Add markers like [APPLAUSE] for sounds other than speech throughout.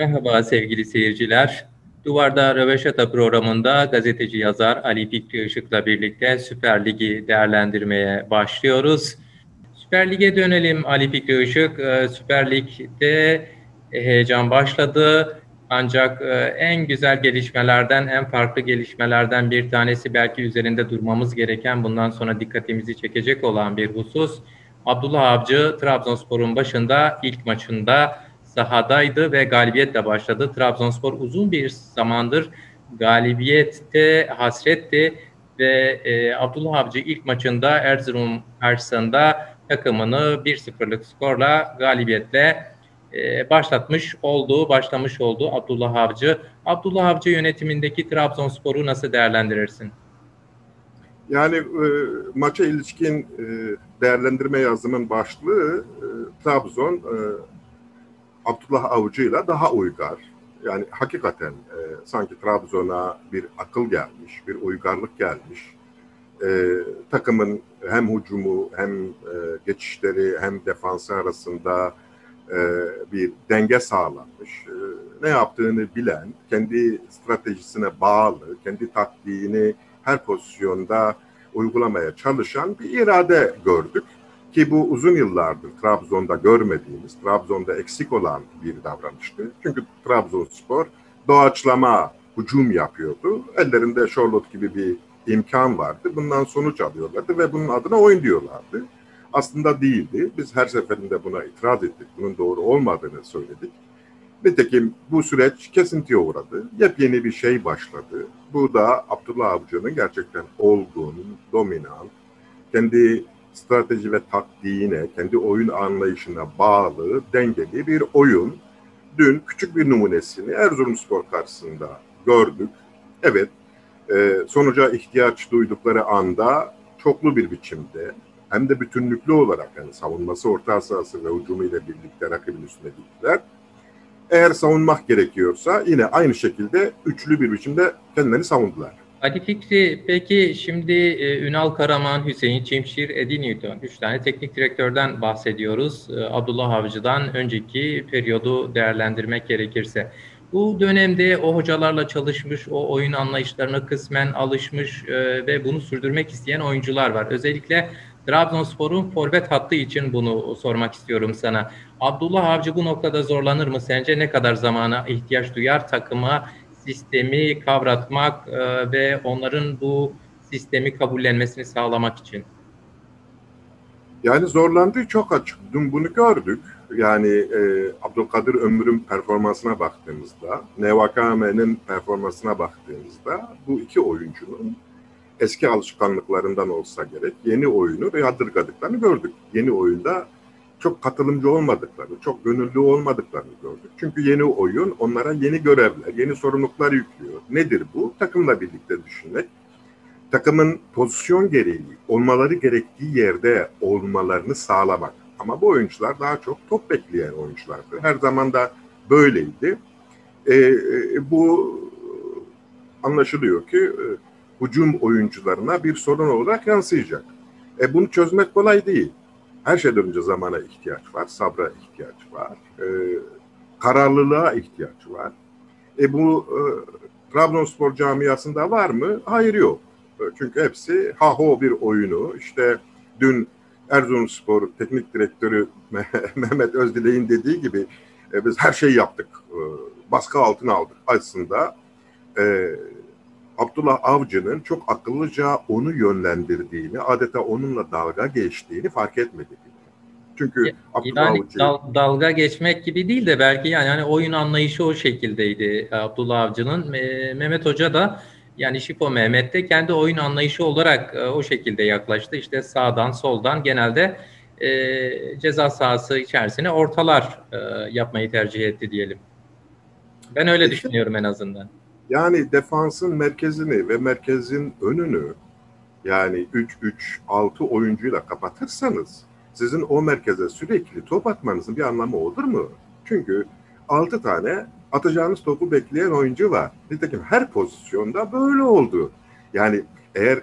Merhaba sevgili seyirciler. Duvarda Röveşata programında gazeteci yazar Ali Fikri Işık'la birlikte Süper Lig'i değerlendirmeye başlıyoruz. Süper Lig'e dönelim Ali Fikri Işık. Ee, Süper Lig'de heyecan başladı. Ancak e, en güzel gelişmelerden, en farklı gelişmelerden bir tanesi belki üzerinde durmamız gereken, bundan sonra dikkatimizi çekecek olan bir husus. Abdullah Avcı Trabzonspor'un başında ilk maçında sahadaydı ve galibiyetle başladı. Trabzonspor uzun bir zamandır galibiyette hasretti ve e, Abdullah Avcı ilk maçında Erzurum karşısında takımını 1-0'lık skorla galibiyetle e, başlatmış olduğu, başlamış olduğu Abdullah Avcı. Abdullah Avcı yönetimindeki Trabzonspor'u nasıl değerlendirirsin? Yani e, maça ilişkin e, değerlendirme yazımın başlığı e, Trabzon e, Abdullah Avcı'yla daha uygar. Yani hakikaten e, sanki Trabzon'a bir akıl gelmiş, bir uygarlık gelmiş. E, takımın hem hücumu hem e, geçişleri hem defansı arasında e, bir denge sağlanmış. E, ne yaptığını bilen, kendi stratejisine bağlı, kendi taktiğini her pozisyonda uygulamaya çalışan bir irade gördük. Ki bu uzun yıllardır Trabzon'da görmediğimiz, Trabzon'da eksik olan bir davranıştı. Çünkü Trabzonspor doğaçlama hücum yapıyordu. Ellerinde Charlotte gibi bir imkan vardı. Bundan sonuç alıyorlardı ve bunun adına oyun diyorlardı. Aslında değildi. Biz her seferinde buna itiraz ettik. Bunun doğru olmadığını söyledik. Nitekim bu süreç kesintiye uğradı. Yepyeni bir şey başladı. Bu da Abdullah Avcı'nın gerçekten olgun, dominant, kendi strateji ve taktiğine, kendi oyun anlayışına bağlı, dengeli bir oyun. Dün küçük bir numunesini Erzurumspor karşısında gördük. Evet, e, sonuca ihtiyaç duydukları anda çoklu bir biçimde hem de bütünlüklü olarak yani savunması, orta sahası ve hücumu ile birlikte rakibin üstüne gittiler. Eğer savunmak gerekiyorsa yine aynı şekilde üçlü bir biçimde kendilerini savundular. Ali Fikri, peki şimdi e, Ünal Karaman, Hüseyin Çimşir, Eddie Newton, üç tane teknik direktörden bahsediyoruz. E, Abdullah Avcı'dan önceki periyodu değerlendirmek gerekirse. Bu dönemde o hocalarla çalışmış, o oyun anlayışlarına kısmen alışmış e, ve bunu sürdürmek isteyen oyuncular var. Özellikle Trabzonspor'un forvet hattı için bunu sormak istiyorum sana. Abdullah Avcı bu noktada zorlanır mı sence? Ne kadar zamana ihtiyaç duyar takıma sistemi kavratmak e, ve onların bu sistemi kabullenmesini sağlamak için? Yani zorlandığı çok açık. Dün bunu gördük. Yani e, Abdülkadir Ömür'ün performansına baktığımızda, Nevakame'nin performansına baktığımızda bu iki oyuncunun eski alışkanlıklarından olsa gerek yeni oyunu yadırgadıklarını gördük. Yeni oyunda çok katılımcı olmadıklarını, çok gönüllü olmadıklarını gördük. Çünkü yeni oyun onlara yeni görevler, yeni sorumluluklar yüklüyor. Nedir bu? Takımla birlikte düşünmek. Takımın pozisyon gereği olmaları gerektiği yerde olmalarını sağlamak. Ama bu oyuncular daha çok top bekleyen oyunculardı. Her zaman da böyleydi. E, e, bu anlaşılıyor ki e, hücum oyuncularına bir sorun olarak yansıyacak. E, bunu çözmek kolay değil. Her şeyden önce zamana ihtiyaç var, sabra ihtiyaç var, e, kararlılığa ihtiyaç var. E bu e, Trabzonspor camiasında var mı? Hayır yok. E, çünkü hepsi ha ho bir oyunu. İşte dün Erzurumspor teknik direktörü [LAUGHS] Mehmet Özdilek'in dediği gibi e, biz her şeyi yaptık. E, baskı altına aldık. Aslında e, Abdullah Avcı'nın çok akıllıca onu yönlendirdiğini, adeta onunla dalga geçtiğini fark etmedik. Çünkü ya, Abdullah yani Avcı... Dal, dalga geçmek gibi değil de belki yani hani oyun anlayışı o şekildeydi Abdullah Avcı'nın. E, Mehmet Hoca da yani Şipo Mehmet de kendi oyun anlayışı olarak e, o şekilde yaklaştı. İşte sağdan soldan genelde e, ceza sahası içerisine ortalar e, yapmayı tercih etti diyelim. Ben öyle işte, düşünüyorum en azından. Yani defansın merkezini ve merkezin önünü yani 3-3-6 oyuncuyla kapatırsanız sizin o merkeze sürekli top atmanızın bir anlamı olur mu? Çünkü 6 tane atacağınız topu bekleyen oyuncu var. Nitekim her pozisyonda böyle oldu. Yani eğer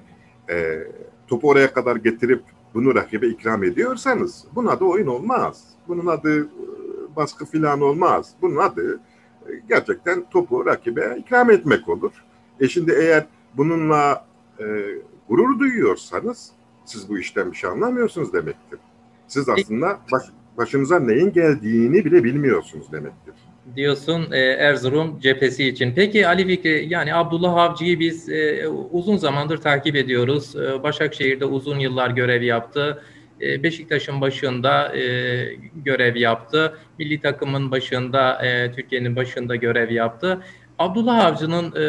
e, topu oraya kadar getirip bunu rakibe ikram ediyorsanız bunun adı oyun olmaz. Bunun adı e, baskı filan olmaz. Bunun adı gerçekten topu rakibe ikram etmek olur. E şimdi eğer bununla e, gurur duyuyorsanız siz bu işten bir şey anlamıyorsunuz demektir. Siz aslında baş, başınıza neyin geldiğini bile bilmiyorsunuz demektir. Diyorsun e, Erzurum cephesi için. Peki Ali Fikri yani Abdullah Avcı'yı biz e, uzun zamandır takip ediyoruz. E, Başakşehir'de uzun yıllar görev yaptı. E, Beşiktaş'ın başında e, görev yaptı. Milli takımın başında, e, Türkiye'nin başında görev yaptı. Abdullah Avcı'nın e,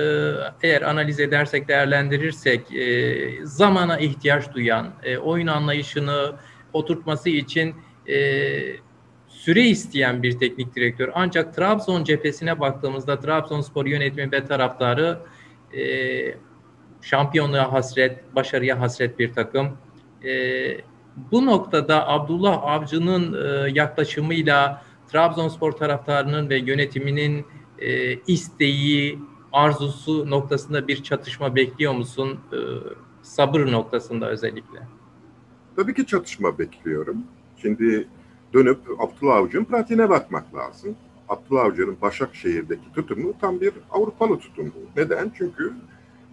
eğer analiz edersek, değerlendirirsek zamana ihtiyaç duyan, oyun anlayışını oturtması için süre isteyen bir teknik direktör. Ancak Trabzon cephesine baktığımızda Trabzonspor yönetimi ve taraftarı şampiyonluğa hasret, başarıya hasret bir takım. E, bu noktada Abdullah Avcı'nın e, yaklaşımıyla Trabzonspor taraftarının ve yönetiminin e, isteği, arzusu noktasında bir çatışma bekliyor musun? E, sabır noktasında özellikle. Tabii ki çatışma bekliyorum. Şimdi dönüp Abdullah Avcı'nın pratiğine bakmak lazım. Abdullah Avcı'nın Başakşehir'deki tutumu tam bir Avrupalı tutumu. Neden? Çünkü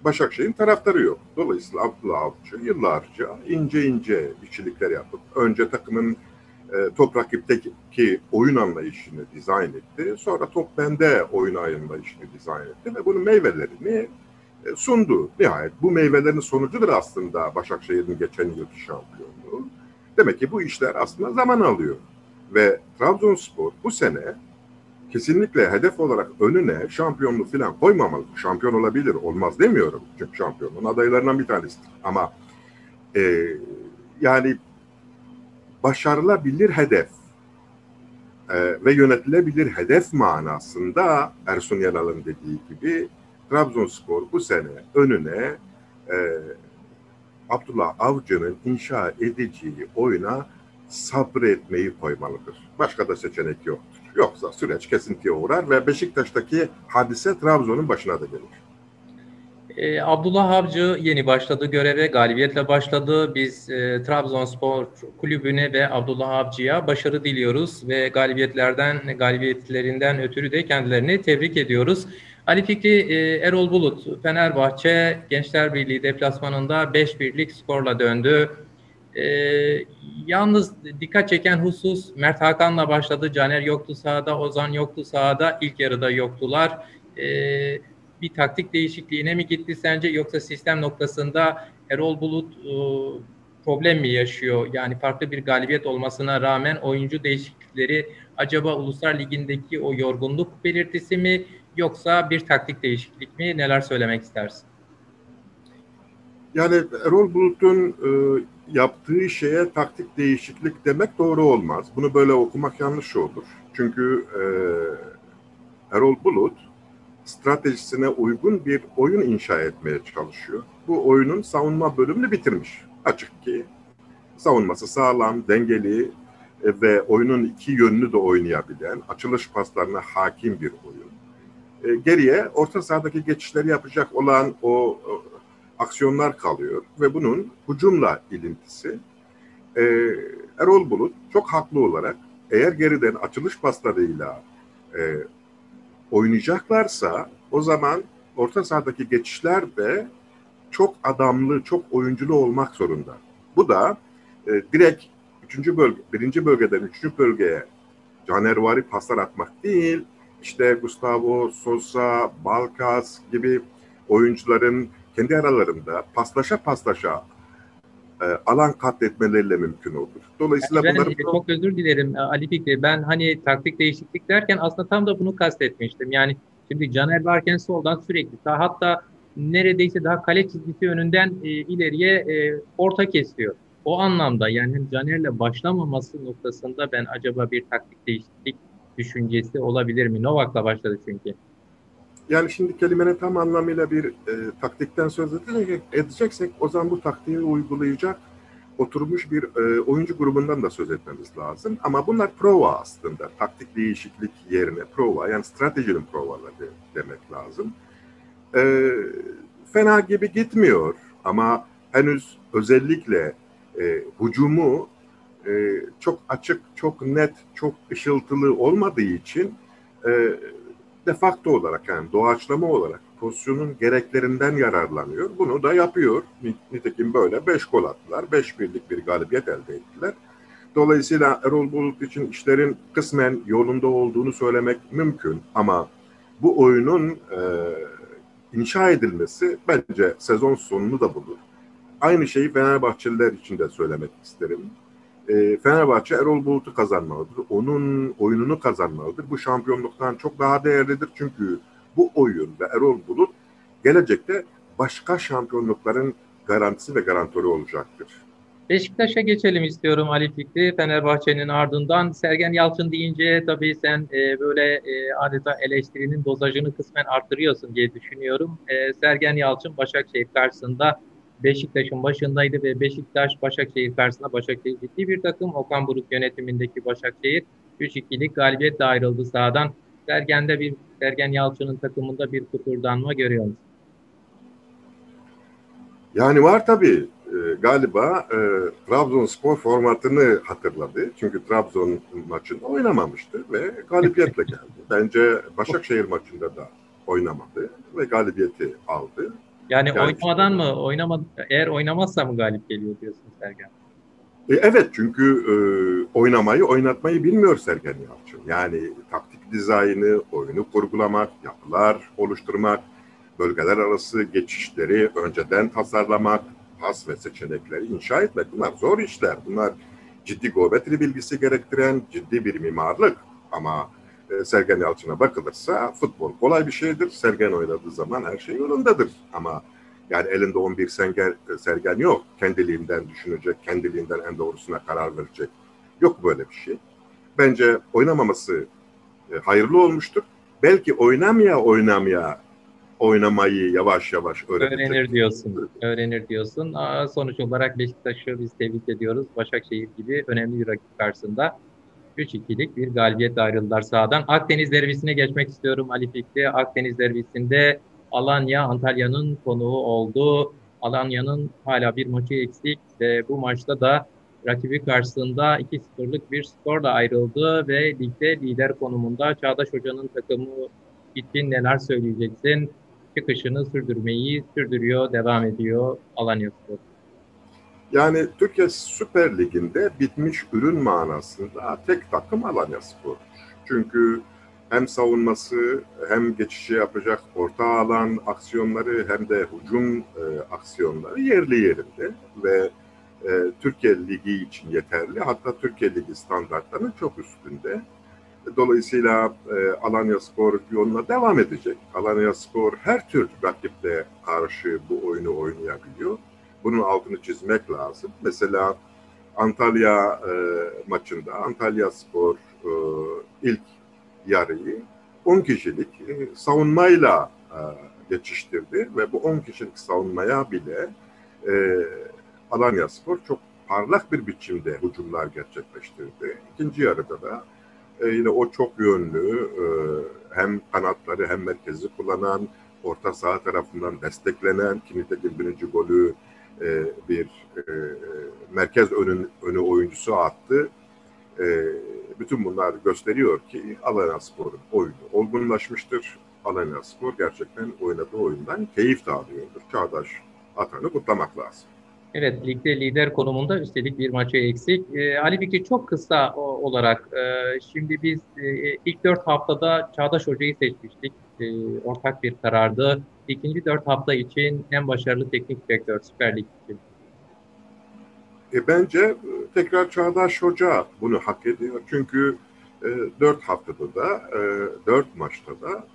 Başakşehir'in taraftarı yok. Dolayısıyla Abdullah Avcı yıllarca ince ince işçilikler yapıp önce takımın e, top rakipteki oyun anlayışını dizayn etti. Sonra top bende oyun anlayışını dizayn etti ve bunun meyvelerini e, sundu. Nihayet bu meyvelerin sonucudur aslında Başakşehir'in geçen yılki şampiyonluğu. Demek ki bu işler aslında zaman alıyor. Ve Trabzonspor bu sene kesinlikle hedef olarak önüne şampiyonluk falan koymamalı. Şampiyon olabilir, olmaz demiyorum. Çünkü şampiyonluğun adaylarından bir tanesidir. Ama e, yani başarılabilir hedef e, ve yönetilebilir hedef manasında Ersun Yanal'ın dediği gibi Trabzonspor bu sene önüne e, Abdullah Avcı'nın inşa edeceği oyuna sabretmeyi koymalıdır. Başka da seçenek yoktur. Yoksa süreç kesintiye uğrar ve Beşiktaş'taki hadise Trabzon'un başına da gelir. Ee, Abdullah Avcı yeni başladı göreve, galibiyetle başladı. Biz e, Trabzonspor kulübüne ve Abdullah Avcı'ya başarı diliyoruz ve galibiyetlerden, galibiyetlerinden ötürü de kendilerini tebrik ediyoruz. Ali Fikri e, Erol Bulut, Fenerbahçe Gençler Birliği deplasmanında 5 birlik skorla döndü. E, yalnız dikkat çeken husus Mert Hakan'la başladı. Caner yoktu sahada, Ozan yoktu sahada. İlk yarıda yoktular. E, bir taktik değişikliğine mi gitti sence yoksa sistem noktasında Erol Bulut e, problem mi yaşıyor? Yani farklı bir galibiyet olmasına rağmen oyuncu değişiklikleri acaba Uluslar Ligi'ndeki o yorgunluk belirtisi mi yoksa bir taktik değişiklik mi? Neler söylemek istersin? Yani Erol Bulut'un e, yaptığı şeye taktik değişiklik demek doğru olmaz. Bunu böyle okumak yanlış olur. Çünkü e, Erol Bulut stratejisine uygun bir oyun inşa etmeye çalışıyor. Bu oyunun savunma bölümünü bitirmiş. Açık ki savunması sağlam, dengeli e, ve oyunun iki yönünü de oynayabilen, açılış paslarına hakim bir oyun. E, geriye orta sahadaki geçişleri yapacak olan o, o aksiyonlar kalıyor ve bunun hücumla ilintisi. E, Erol Bulut çok haklı olarak eğer geriden açılış paslarıyla e, oynayacaklarsa o zaman orta sahadaki geçişler de çok adamlı, çok oyunculu olmak zorunda. Bu da e, direkt üçüncü bölge, birinci bölgeden üçüncü bölgeye canervari paslar atmak değil, işte Gustavo Sosa, Balkas gibi oyuncuların kendi aralarında paslaşa paslaşa e, alan katletmeleriyle mümkün olur. Dolayısıyla ben bunları... çok özür dilerim e, Ali Fikri. Ben hani taktik değişiklik derken aslında tam da bunu kastetmiştim. Yani şimdi Caner varken soldan sürekli daha hatta neredeyse daha kale çizgisi önünden e, ileriye e, orta kesiyor. O anlamda yani Caner'le başlamaması noktasında ben acaba bir taktik değişiklik düşüncesi olabilir mi? Novak'la başladı çünkü. Yani şimdi kelimenin tam anlamıyla bir e, taktikten söz edeceksek o zaman bu taktiği uygulayacak oturmuş bir e, oyuncu grubundan da söz etmemiz lazım. Ama bunlar prova aslında. Taktik değişiklik yerine prova yani stratejinin provaları demek lazım. E, fena gibi gitmiyor ama henüz özellikle e, hücumu e, çok açık, çok net, çok ışıltılı olmadığı için e, defakto olarak yani doğaçlama olarak pozisyonun gereklerinden yararlanıyor. Bunu da yapıyor. Nitekim böyle 5 gol attılar. 5 birlik bir galibiyet elde ettiler. Dolayısıyla Erol Bulut için işlerin kısmen yolunda olduğunu söylemek mümkün ama bu oyunun e, inşa edilmesi bence sezon sonunu da bulur. Aynı şeyi Fenerbahçeliler için de söylemek isterim. E, Fenerbahçe Erol Bulut'u kazanmalıdır. Onun oyununu kazanmalıdır. Bu şampiyonluktan çok daha değerlidir. Çünkü bu oyun ve Erol Bulut gelecekte başka şampiyonlukların garantisi ve garantörü olacaktır. Beşiktaş'a geçelim istiyorum Ali Fikri. Fenerbahçe'nin ardından Sergen Yalçın deyince tabii sen e, böyle e, adeta eleştirinin dozajını kısmen arttırıyorsun diye düşünüyorum. E, Sergen Yalçın Başakşehir karşısında Beşiktaş'ın başındaydı ve Beşiktaş Başakşehir karşısında Başakşehir ciddi bir takım. Okan Buruk yönetimindeki Başakşehir 3-2'lik galibiyetle ayrıldı sahadan. Sergen'de bir Sergen Yalçın'ın takımında bir kuturdanma görüyor musun? Yani var tabii. E, galiba e, Trabzonspor formatını hatırladı. Çünkü Trabzon maçında oynamamıştı ve galibiyetle [LAUGHS] geldi. Bence Başakşehir maçında da oynamadı ve galibiyeti aldı. Yani, yani oynamadan mı? Oynama, eğer oynamazsa mı galip geliyor diyorsun Sergen? E, evet çünkü e, oynamayı, oynatmayı bilmiyor Sergen Yalçın. Yani taktik dizaynı, oyunu kurgulamak, yapılar oluşturmak, bölgeler arası geçişleri önceden tasarlamak, pas ve seçenekleri inşa etmek bunlar zor işler. Bunlar ciddi geometri bilgisi gerektiren ciddi bir mimarlık. Ama e, Sergen Yalçın'a bakılırsa futbol kolay bir şeydir. Sergen oynadığı zaman her şey yolundadır. Ama yani elinde 11 sergen, sergen yok. Kendiliğinden düşünecek, kendiliğinden en doğrusuna karar verecek. Yok böyle bir şey. Bence oynamaması e, hayırlı olmuştur. Belki oynamaya oynamaya oynamayı yavaş yavaş öğrenecek. Öğrenir diyorsun. Öğrenir diyorsun. Aa, sonuç olarak Beşiktaş'ı biz tebrik ediyoruz. Başakşehir gibi önemli bir rakip karşısında 3-2'lik bir galibiyet ayrıldılar sahadan. Akdeniz derbisine geçmek istiyorum Ali Fikri. Akdeniz derbisinde Alanya Antalya'nın konuğu oldu. Alanya'nın hala bir maçı eksik ve bu maçta da rakibi karşısında 2-0'lık bir skorla ayrıldı ve ligde lider konumunda Çağdaş Hoca'nın takımı için neler söyleyeceksin? Çıkışını sürdürmeyi sürdürüyor, devam ediyor Alanya Spor. Yani Türkiye Süper Ligi'nde bitmiş ürün manasında tek takım Alanya Spor. Çünkü hem savunması hem geçişi yapacak orta alan aksiyonları hem de hücum e, aksiyonları yerli yerinde ve e, Türkiye Ligi için yeterli. Hatta Türkiye Ligi standartlarının çok üstünde. Dolayısıyla e, Alanya Spor yoluna devam edecek. Alanya Spor her tür rakiple karşı bu oyunu oynayabiliyor. Bunun altını çizmek lazım. Mesela Antalya e, maçında Antalya Spor e, ilk yarıyı 10 kişilik e, savunmayla e, geçiştirdi ve bu 10 kişilik savunmaya bile e, Alanya Spor çok parlak bir biçimde hücumlar gerçekleştirdi. İkinci yarıda da e, yine o çok yönlü e, hem kanatları hem merkezi kullanan orta saha tarafından desteklenen ki nitekim birinci golü e, bir e, merkez önün, önü oyuncusu attı. E, bütün bunlar gösteriyor ki Alanya Spor'un oyunu olgunlaşmıştır. Alanya Spor gerçekten oynadığı oyundan keyif de alıyordur. Çağdaş Atan'ı kutlamak lazım. Evet, ligde lider konumunda üstelik bir maçı eksik. E, Ali Fikri çok kısa olarak, e, şimdi biz e, ilk dört haftada Çağdaş Hoca'yı seçmiştik. E, ortak bir karardı. İkinci dört hafta için en başarılı teknik direktör Süper Lig için. E, bence e, tekrar Çağdaş Hoca bunu hak ediyor. Çünkü e, dört haftada da, e, dört maçta da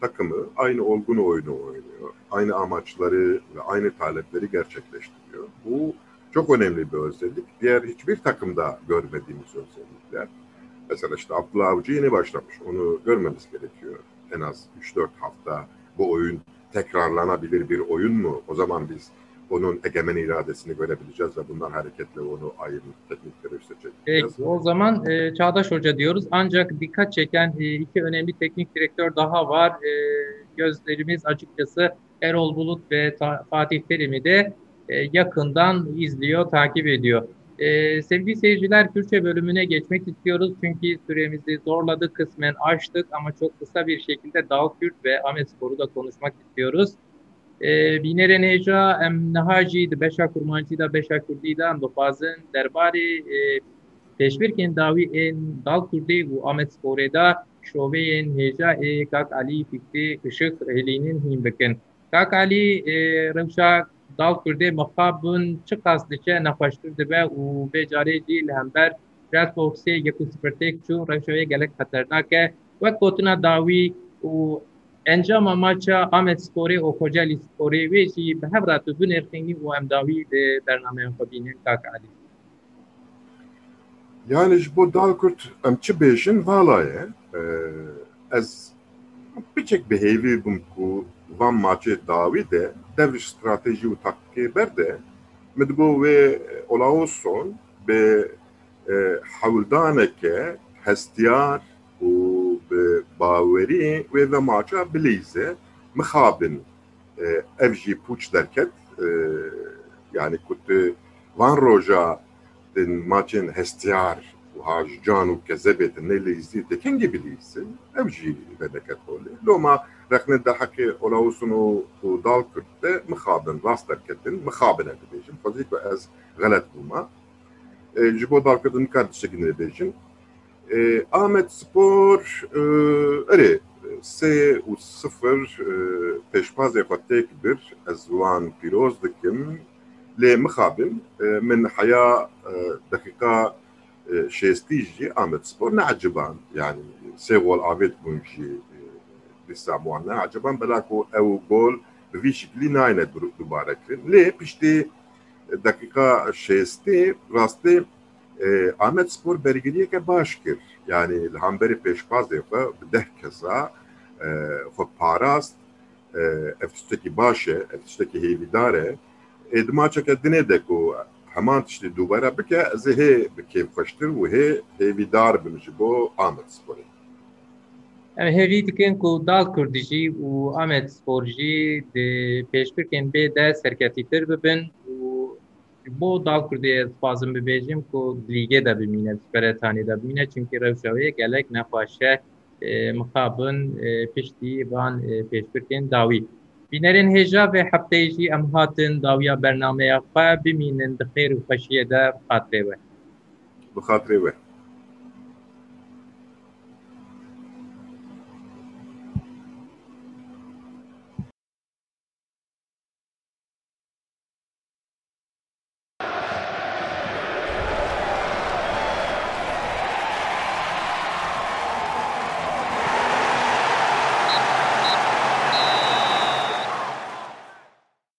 takımı aynı olgun oyunu oynuyor. Aynı amaçları ve aynı talepleri gerçekleştiriyor. Bu çok önemli bir özellik. Diğer hiçbir takımda görmediğimiz özellikler. Mesela işte Abdullah Avcı yeni başlamış. Onu görmemiz gerekiyor. En az 3-4 hafta bu oyun tekrarlanabilir bir oyun mu? O zaman biz onun egemen iradesini görebileceğiz ve bundan hareketle onu ayrı teknikleri üstecek. Peki, o zaman e, Çağdaş Hoca diyoruz. Ancak dikkat çeken e, iki önemli teknik direktör daha var. E, gözlerimiz açıkçası Erol Bulut ve Ta- Fatih Terim'i de e, yakından izliyor, takip ediyor. Ee, sevgili seyirciler Kürtçe bölümüne geçmek istiyoruz çünkü süremizi zorladık kısmen açtık ama çok kısa bir şekilde Dağ Kürt ve Ahmet Spor'u da konuşmak istiyoruz. Ee, Binere neja em nehaji de beşa kurmancı da beşa kurdi da dopazın derbari e, peşbirkin davi en Dağ Kürdi ve Ahmet Spor'e da şoveyên hêja ê Kak Alî Fikrî Kişik Rêlînên hîn bikin. Kak Alî e, rewşa dal Kurdê mixab bûn çi qas diçe nexweştir dibe û bê carê jî li hember Red Foxê yekû sifirtêk çû rewşewê gelek xeternak e wek gotina dawî û encama maça Ahmet Sporê û Kocaeli Sporê wê jî bi hev re tu binêrxînî û em dawî li bernameyan xwe bînin Kak Alî. Yani ji bo Dalkurt em çi bêjin vala ye. Ez biçek bihêvî bûm ku van maçê dawî de dev stratejî û taktikê berde digo wê Olaoson bi hewildaneke hestiyar û bi bawerî wê ve maça bilîze mixabin ev jî pûç derket yani ku tu van roja din maçên hestiyar û hajan û kezebê din nelîzî dikin gibilîsin ev jî vedeket holê loma rexne de hekê Olaosun û dal Kürt de mixabin rast derketin mixabine dibêjin xwezî ku ez xelet bûma ji bo dalkirdin kar tiştekî nebêjin Ahmet Spor erê sê û sıfır pêşbazê xwe têk bir ez wan pîroz dikim lê mixabin min heya deqîqa şêstî jî Ahmet Spor neeciban yani sê gol avêt bûn bela ku ew gol bi vî şiklî nayne dubare kirin lê piştî deqîqa şêstê rastê Ahmet Spor bergiriyeke baş kir. Yani li hemberî pêşbazê xwe bi deh kesa parast ev tiştekî baş e ev tiştekî hêvîdar e ê di maçeke dinê de ku heman tiştê dubare bike ez ê hê bi kêfxweştir û hê hêvîdar bin Ahmet Sporê Em hêvî dikin ku dal Kurdî jî û Ahmet Spor jî di pêşbirkên bê de serketîtir bibin û bo dal Kurdê dixwazim bibêjim ku lîgê de bimîne Süperetanê de bimîne çünkü rewşa wê gelek nexweşe mixabin piştî van pêşbirkên dawî. Bînerên hêja ve hefteyê jî em hatin dawiya bernameya xwe bimînin di xêr û xweşiyê de bi xatirê we. bi xatirê we